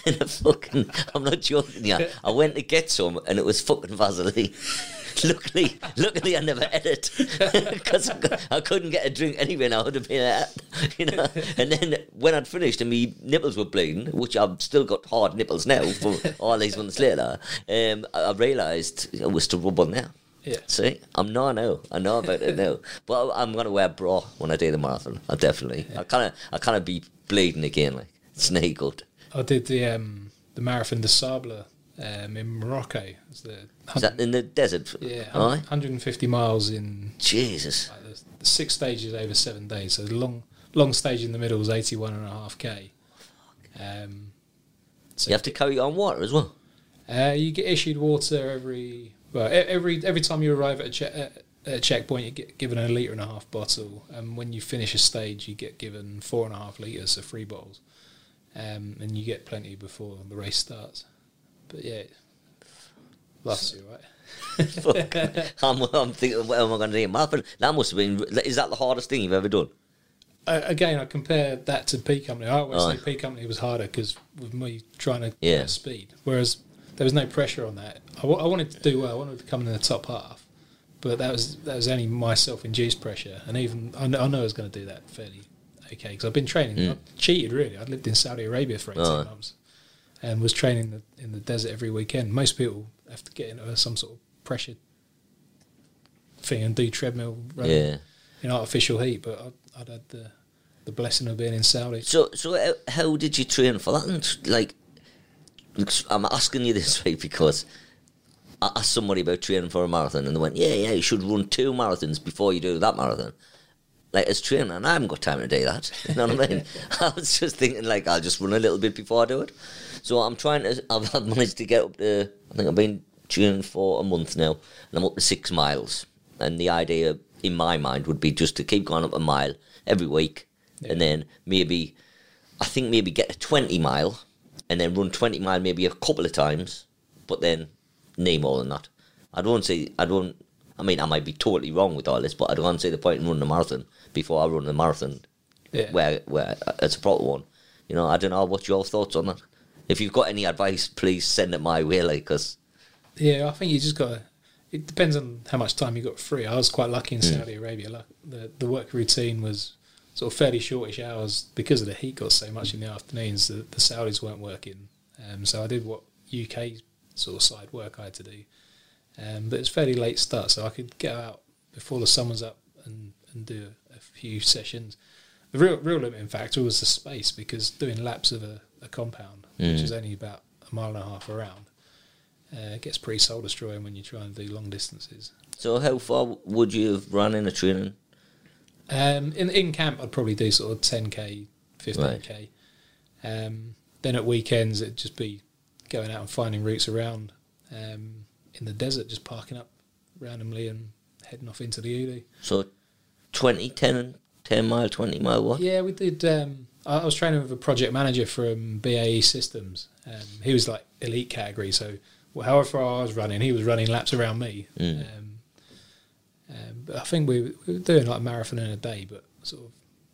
And I fucking, I'm not joking. Yeah, I went to get some, and it was fucking Vaseline. luckily, luckily, I never ate it because I, couldn't get a drink anyway. And I would have been, uh, you know. And then when I'd finished and my nipples were bleeding, which I've still got hard nipples now for all these months later, um, I, I realised it was to rub on there. Yeah. See, I'm not now. I know about it now. But I- I'm gonna wear a bra when I do the marathon. I definitely. I kind of, I kind of be bleeding again, like it's no good. I did the um, the Marathon de Sable um, in Morocco. It's the Is that in the desert? yeah, Aye. 150 miles in Jesus. like, the, the six stages over seven days. So the long long stage in the middle was 81 and a half k. Um, so You have to carry on water as well. Uh, you get issued water every well e- every every time you arrive at a, che- at a checkpoint. You get given a liter and a half bottle, and when you finish a stage, you get given four and a half liters of free bottles, um, and you get plenty before the race starts. But yeah, loves you right. I'm, I'm thinking, what am I going to do? Marathon. That must have been. Is that the hardest thing you've ever done? Uh, again, I compare that to P Company. I always say P Company was harder because with me trying to Yeah. get speed, whereas there was no pressure on that. I, wanted to do well. I wanted to come in the top half, but that was that was only my self-induced pressure. And even I know, I know I was going to do that fairly okay because I've been training. Mm. I cheated really. I'd lived in Saudi Arabia for eighteen months and was training the, in the desert every weekend. Most people have to get into some sort of pressure thing and do treadmill running Yeah. in artificial heat, but I'd, I'd had the the blessing of being in Saudi. So, so how, how did you train for that? And like, I'm asking you this right because I asked somebody about training for a marathon, and they went, "Yeah, yeah, you should run two marathons before you do that marathon." Like as training, and I haven't got time to do that. You know what I mean? I was just thinking, like, I'll just run a little bit before I do it. So I'm trying to. I've I've managed to get up to. I think I've been training for a month now, and I'm up to six miles. And the idea, in my mind, would be just to keep going up a mile every week and then maybe I think maybe get a twenty mile, and then run twenty mile maybe a couple of times, but then no more than that. I don't say I don't. I mean, I might be totally wrong with all this, but I don't see the point in running a marathon before I run the marathon Yeah. where where it's a proper one. You know, I don't know. What's your thoughts on that? If you've got any advice, please send it my way, like, because Yeah, I think you just got to. It depends on how much time you got free. I was quite lucky in Saudi Arabia. Like the the work routine was sort of fairly shortish hours because of the heat got so much in the afternoons. The, the Saudis weren't working, um, so I did what UK sort of side work I had to do. Um, but it's fairly late start, so I could get out before the sun was up and, and do few sessions. The real real limiting factor was the space because doing laps of a, a compound, which Mm. is only about a mile and a half around, uh, gets pretty soul destroying when you try and do long distances. so how far would you have run in a training? Um, in in camp, I'd probably do sort of ten k, fifteen k. Um, then at weekends, it'd just be going out and finding routes around um, in the desert, just parking up randomly and heading off into the Ulu. So 20, 10, 10 mile, twenty mile, what? Yeah, we did. Um, I I was training with a project manager from BAE Systems. Um, he was like elite category, so well, however far I was running, he was running laps around me. Mm. Um, um, but I think we, we were doing like a marathon in a day, but sort of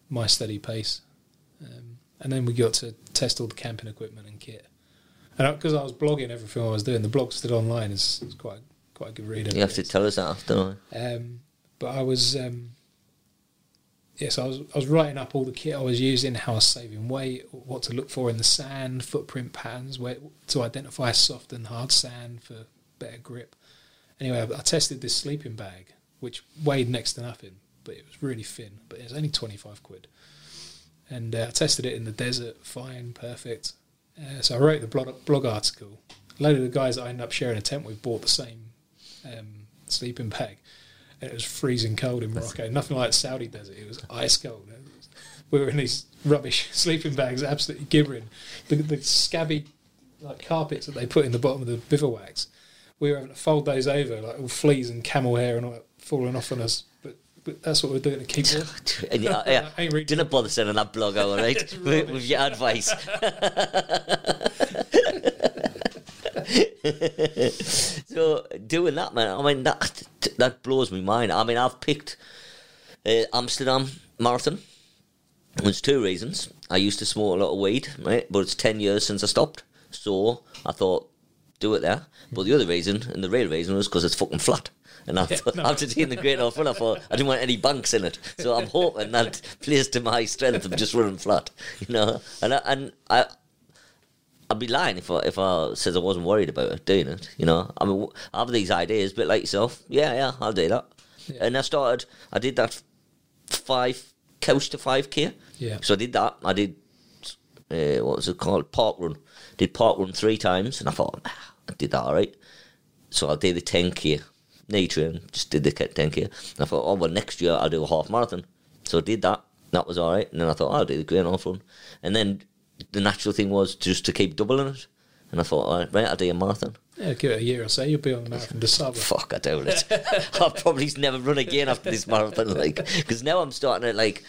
my steady pace. Um, and then we got to test all the camping equipment and kit. And because I was blogging everything I was doing, the blog's still online. It's, it's quite quite a good read. You have to tell us that after. Um, but I was, um, yes, I was, I was writing up all the kit I was using, how I was saving weight, what to look for in the sand, footprint patterns, where to identify soft and hard sand for better grip. Anyway, I, I tested this sleeping bag, which weighed next to nothing, but it was really thin. But it was only twenty five quid, and uh, I tested it in the desert, fine, perfect. Uh, so I wrote the blog, blog article. A load of the guys that I ended up sharing a tent with bought the same um, sleeping bag. And it was freezing cold in Morocco. Nothing like Saudi desert. It was ice cold. Was- We were in these rubbish sleeping bags, absolutely gibbering. The, the scabby like carpets that they put in the bottom of the bivouacs. We were having to fold those over, like all fleas and camel hair and all that falling off on us. But, but that's what we're doing to keep. And yeah, yeah. I ain't Didn't bother sending that blog all right? with, with your advice. so doing that, man. I mean, that that blows my mind. I mean, I've picked uh, Amsterdam Marathon. There's two reasons. I used to smoke a lot of weed, right? But it's ten years since I stopped, so I thought do it there. But the other reason, and the real reason, was because it's fucking flat. And after, no. after seeing the Great North Run, I thought I didn't want any banks in it. So I'm hoping that plays to my strength of just running flat, you know. And I, and I, I'd be lying if I if I says I wasn't worried about it doing it. You know, I mean, I have these ideas, but like yourself, yeah, yeah, I'll do that. Yeah. And I started. I did that five couch to five k. Yeah. So I did that. I did uh, what was it called? Park run. Did park run three times, and I thought "Ah, I did that all right. So I did the ten k. Train, just did the ten k. And I thought, oh well, next year I'll do a half marathon. So I did that. That was all right. And then I thought I'll do the Great North Run. And then the natural thing was just to keep doubling it. And I thought, all right, right, I'll do a marathon. Yeah, give it a year or so, you'll be on the marathon de Sable. Fuck, I doubt it. I'll probably never run again after this marathon. Like, because now I'm starting to like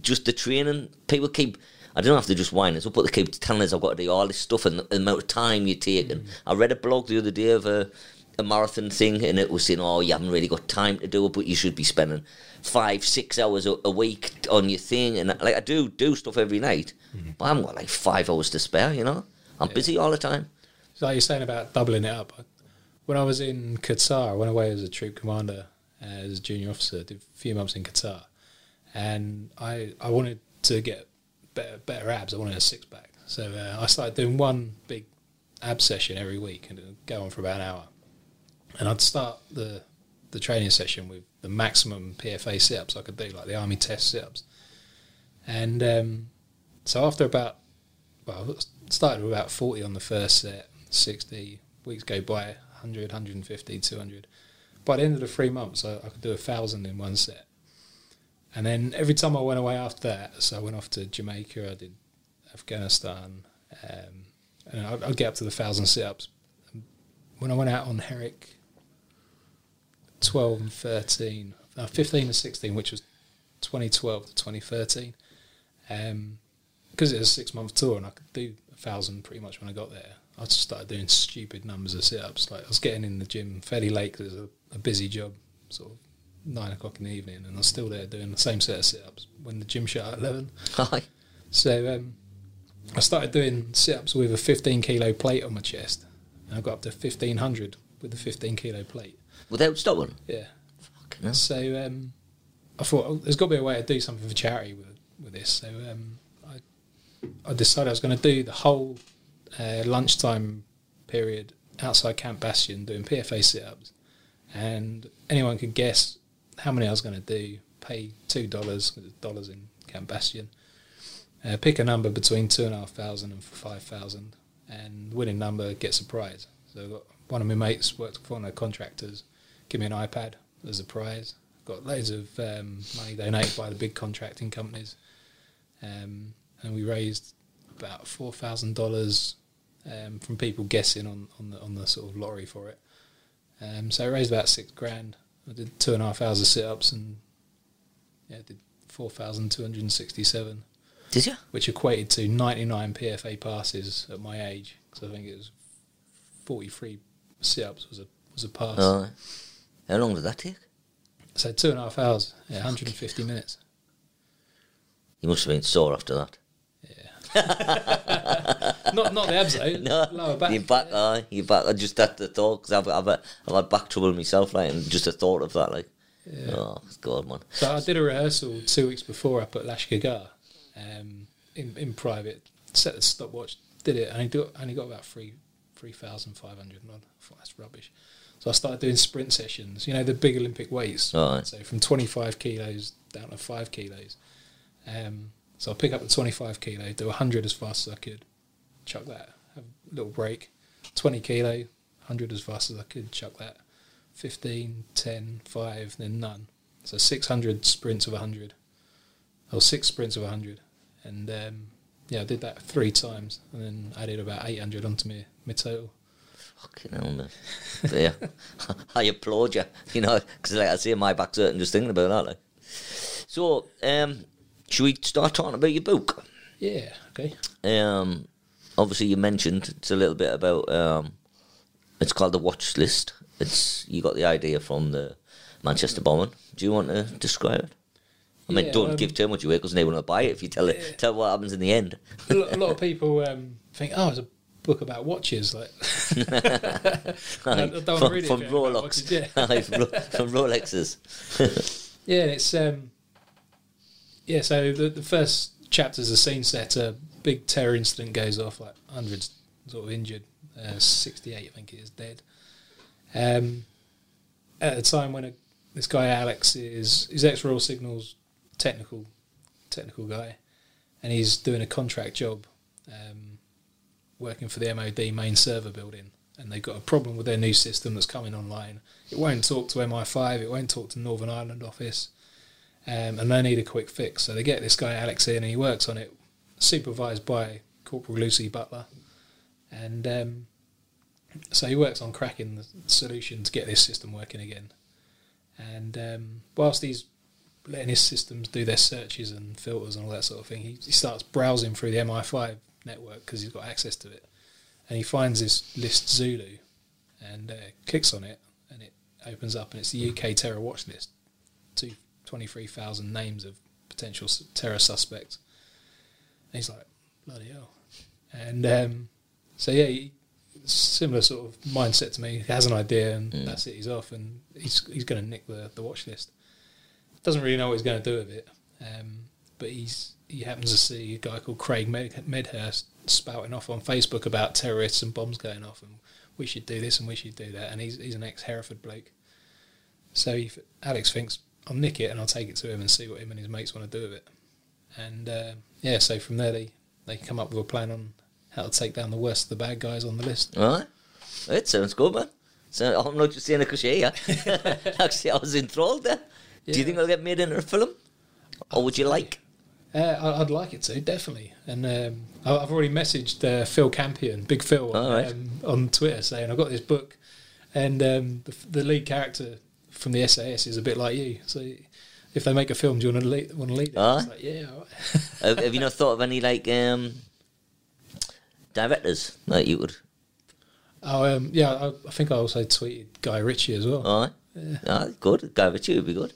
just the training. People keep. I don't have to just wind us up, but they keep telling us I've got to do all this stuff and the amount of time you take. And mm. I read a blog the other day of a, a marathon thing, and it was saying, "Oh, you haven't really got time to do it, but you should be spending five, six hours a, a week on your thing." And like I do do stuff every night, but I haven't got like five hours to spare. You know, I'm busy all the time. So like you're saying about doubling it up. When I was in Qatar, I went away as a troop commander, uh, as a junior officer, did a few months in Qatar, and I I wanted to get better better abs. I wanted a six pack, so uh, I started doing one big ab session every week, and it would go on for about an hour. And I'd start the the training session with the maximum PFA sit ups I could do, like the army test sit ups. And um, so after about well, started with about 40 on the first set, 60, weeks go by, 100, 150, 200. By the end of the three months, I, I could do a thousand in one set. And then every time I went away after that, so I went off to Jamaica, I did Afghanistan, um, and I'd, I'd get up to the thousand sit ups. When I went out on Herrick, 12 and 13, uh, 15 and 16, which was 2012 to 2013, because it was a six month tour and I could do a thousand pretty much when I got there. I just started doing stupid numbers of sit ups. Like I was getting in the gym fairly late because it was a, a busy job, sort of nine o'clock in the evening, and I was still there doing the same set of sit ups when the gym shut at eleven. Aye. So um, I started doing sit ups with a 15 kilo plate on my chest, and I got up to 1500 with the 15 kilo plate. Without stopping. Yeah. Fucking hell. So um, I thought oh, there's got to be a way to do something for charity with with this. So um, I decided I was going to do the whole uh, lunchtime period outside Camp Bastion doing PFA sit ups, and anyone could guess how many I was going to do. Pay two dollars, dollars in Camp Bastion. Uh, pick a number between two and a half thousand and winning number gets a prize. So one of my mates worked for one of the contractors, give me an iPad as a prize. Got loads of um, money donated by the big contracting companies, um, and we raised about four thousand dollars um, from people guessing on, on the on the sort of lottery for it. Um, so I raised about six grand. I did two and a half hours of sit ups and yeah, did four thousand two hundred and sixty seven Did you? which equated to 99 PFA passes at my age. Because I think it was 43 sit-ups was a was a pass. How long did that take? So two and a half hours, yeah, 150 minutes. You must have been sore after that. Not not the abs though. No, lower back. Your back, aye, your back. I just had the thought because I've, I've, I've had back trouble myself, like, and just the thought of that, like, oh God, man. So I did a rehearsal two weeks before up at Lashkar um, in in private. Set the stopwatch, did it, and I got only got about three three thousand five hundred. I thought that's rubbish. So I started doing sprint sessions. You know the big Olympic weights. Aye. So from twenty five kilos down to five kilos. Um, so I'll pick up the twenty five kilo, do hundred as fast as I could, chuck that, have a little break. Twenty kilo, hundred as fast as I could, chuck that. 15, 10, 5, then none. So 600 sprints of 100. Or six sprints of 100. And um, yeah, I did that three times and then added about 800 onto my, my total. Fucking hell, man. Yeah, I applaud you, you know, because like I say, my back's hurting just thinking about that. Like. So, um, should we start talking about your book? Yeah, okay. Um, obviously, you mentioned it's a little bit about. Um, it's called the Watch List. It's you got the idea from the Manchester bombing. Do you want to describe it? I mean, Yeah, don't um, give too much away because they will buy it if you tell it. Tell what happens in the end. A lot of people um, think, oh, it's a book about watches. Like, I don't from, from Rolex, yeah. From, Rolexes. Yeah, and it's um, yeah. So the the first chapter's a scene setter. Big terror incident goes off, like hundreds sort of injured. Uh, Sixty eight, I think it is dead. Um, at the time when a, this guy Alex is his ex Royal Signals technical technical guy, and he's doing a contract job, um, working for the MOD main server building, and they've got a problem with their new system that's coming online. It won't talk to MI5, it won't talk to Northern Ireland office, um, and they need a quick fix. So they get this guy Alex in, and he works on it, supervised by Corporal Lucy Butler, and um, so he works on cracking the solution to get this system working again. And um, whilst he's letting his systems do their searches and filters and all that sort of thing, he, he starts browsing through the MI5 network because he's got access to it. And he finds this list Zulu and uh, clicks on it, and it opens up, and it's the UK terror watch list. Two, 23,000 names of potential terror suspects. And he's like, bloody hell. And um, so, yeah, he, similar sort of mindset to me. He has an idea, and that's it. He's off, and he's he's going to nick the, the watch list. Doesn't really know what he's going to do with it, um, but he's he happens to see a guy called Craig Med- Medhurst spouting off on Facebook about terrorists and bombs going off, and we should do this and we should do that. And he's he's an ex Hereford bloke, so he, Alex thinks I'll nick it and I'll take it to him and see what him and his mates want to do with it. And uh, yeah, so from there they they come up with a plan on how to take down the worst of the bad guys on the list. Right. It sounds good, man. So I'm not just saying because you're here. Actually, I was enthralled there. Do you think it'll get made into a film? Or would you like? Uh, I'd like it to definitely, and um, I've already messaged uh, Phil Campion, Big Phil, All right. um, on Twitter saying I've got this book, and um, the, the lead character from the SAS is a bit like you. So if they make a film, do you want to lead, want to lead it? It's like, yeah, right. have, you not thought of any like um, directors that you would? Oh, um, yeah, I, I think I also tweeted Guy Ritchie as well. All right. Ah, good. Guy Ritchie would be good.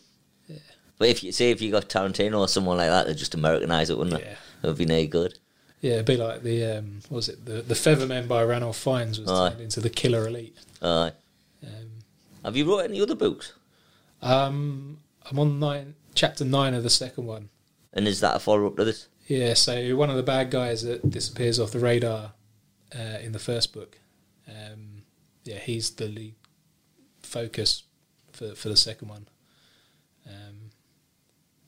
Yeah. But if you say if you got Tarantino or someone like that, they'd just Americanise it, wouldn't it? Yeah. It would be no good. Yeah, it'd be like the um, what was it the the Feathermen by Ranulph Fiennes was Aye. turned into the Killer Elite. Aye. Um, Have you wrote any other books? um, I'm on nine, chapter nine of the second one. And is that a follow up to this? Yeah, so one of the bad guys that disappears off the radar uh, in the first book, um, yeah, he's the lead focus for for the second one. Um,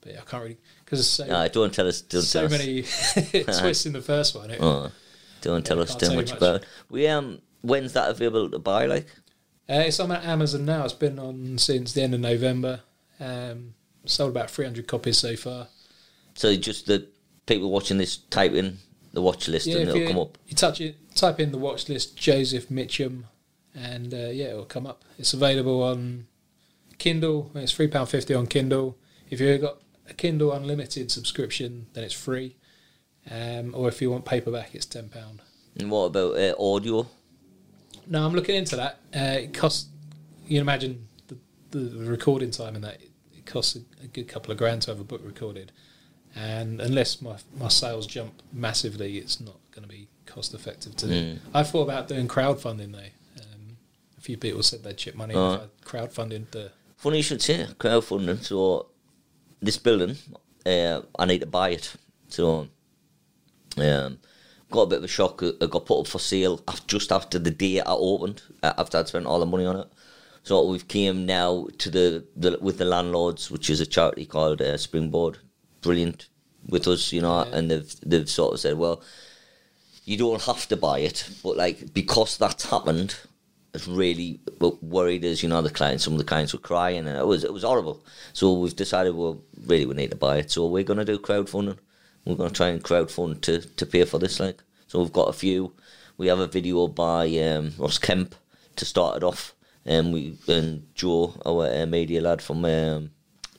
but yeah, I can't really because so, No, don't tell us. Don't so tell us. many twists in the first one. It, Oh, don't tell Yeah, us too tell much much. about. it. We um, when's that available to buy? Like, Uh, it's on Amazon now. It's been on since the end of November. Um, sold about 300 copies so far. so just the people watching this type in the watch list and it'll you, come up. you touch it, type in the watch list Joseph Mitcham, and uh, yeah, it'll come up. It's available on Kindle. It's three pound fifty on Kindle. If you've got a Kindle Unlimited subscription, then it's free. Um, or if you want paperback, it's ten pound. And what about uh, audio? No, I'm looking into that. Uh, it costs. You can imagine the, the recording time and that. It, it costs a, a good couple of grand to have a book recorded, and unless my my sales jump massively, it's not going to be cost effective to. Mm. I thought about doing crowdfunding though. Um, a few people said they'd chip money Oh. if I crowdfunded the. Funny you should say crowdfunding. So this building, uh, I need to buy it. So um, got a bit of a shock. It got put up for sale just after the day I opened. uh, After I'd spent all the money on it. So we've came now to the, the with the landlords, which is a charity called uh, Springboard. Brilliant with us, you know, Yeah. and they've they've sort of said, well, you don't have to buy it, but like because that's happened, it's really worried us. You know, the clients, some of the clients were crying, and it was it was horrible. So we've decided, well, really, we need to buy it. So we're going to do crowdfunding. We're going to try and crowdfund to to pay for this. Like, so we've got a few. We have a video by um, Ross Kemp to start it off, and we and Joe, our uh, media lad from um,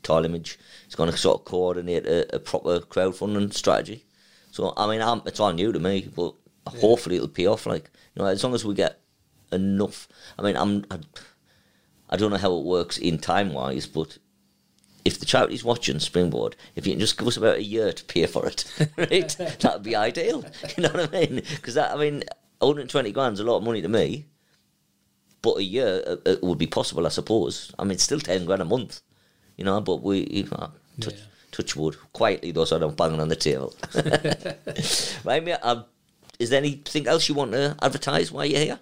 Tile Image, is going to sort of coordinate a, a proper crowdfunding strategy. So I mean, I'm, it's all new to me, but hopefully it'll pay off. Like you know, as long as we get enough. I mean, I'm I, I don't know how it works in time wise, but if the charity's watching Springboard, if you can just give us about a year to pay for it, right, that'd be ideal. You know what I mean? Because that, I mean, 120 grand's a lot of money to me, but a year uh, it would be possible, I suppose. I mean, it's still 10 grand a month, you know. But we, you know, touch, Yeah. touch wood quietly though, so I don't bang on the table. right, mate. Um, is there anything else you want to advertise while you're here?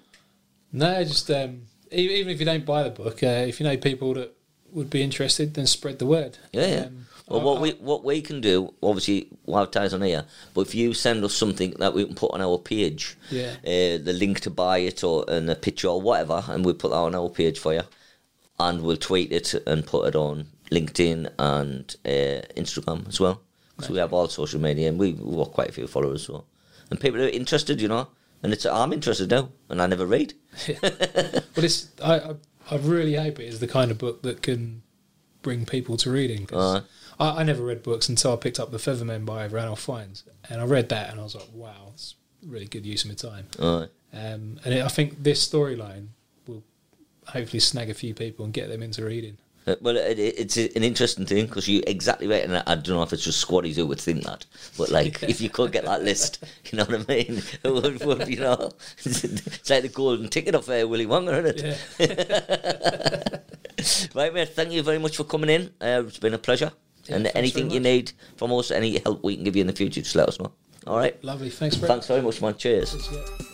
No, just um, even if you don't buy the book, uh, if you know people that would be interested, then spread the word. Yeah, yeah. Um, well, what we what we can do, obviously, we'll advertise on here. But if you send us something that we can put on our page, Yeah. uh, the link to buy it or and a picture or whatever, and we'll put that on our page for you, and we'll tweet it and put it on LinkedIn and uh, Instagram as well. So we have all social media, and we we've got quite a few followers as well. And people are interested, you know. And it's I'm interested now, and I never read. Well, it's I, I I really hope it is the kind of book that can bring people to reading. 'cause. I, I never read books until I picked up The Feathermen by Ranulph Fiennes, and I read that and I was like, wow, it's really good use of my time. Um, and it, I think this storyline will hopefully snag a few people and get them into reading. Uh, Well, it, it, it's an interesting thing because you exactly right, and I, I don't know if it's just squaddies who would think that, but like if you could get that list, you know what I mean? It would, would you know, it's like the golden ticket of uh, Willy Wonka, isn't it? Yeah. Right, mate. Thank you very much for coming in. Uh, it's been a pleasure. Yeah, and anything you need from us, any help we can give you in the future, just let us know. All right. Lovely. Thanks very Thanks very much, man. Cheers. much. Yeah.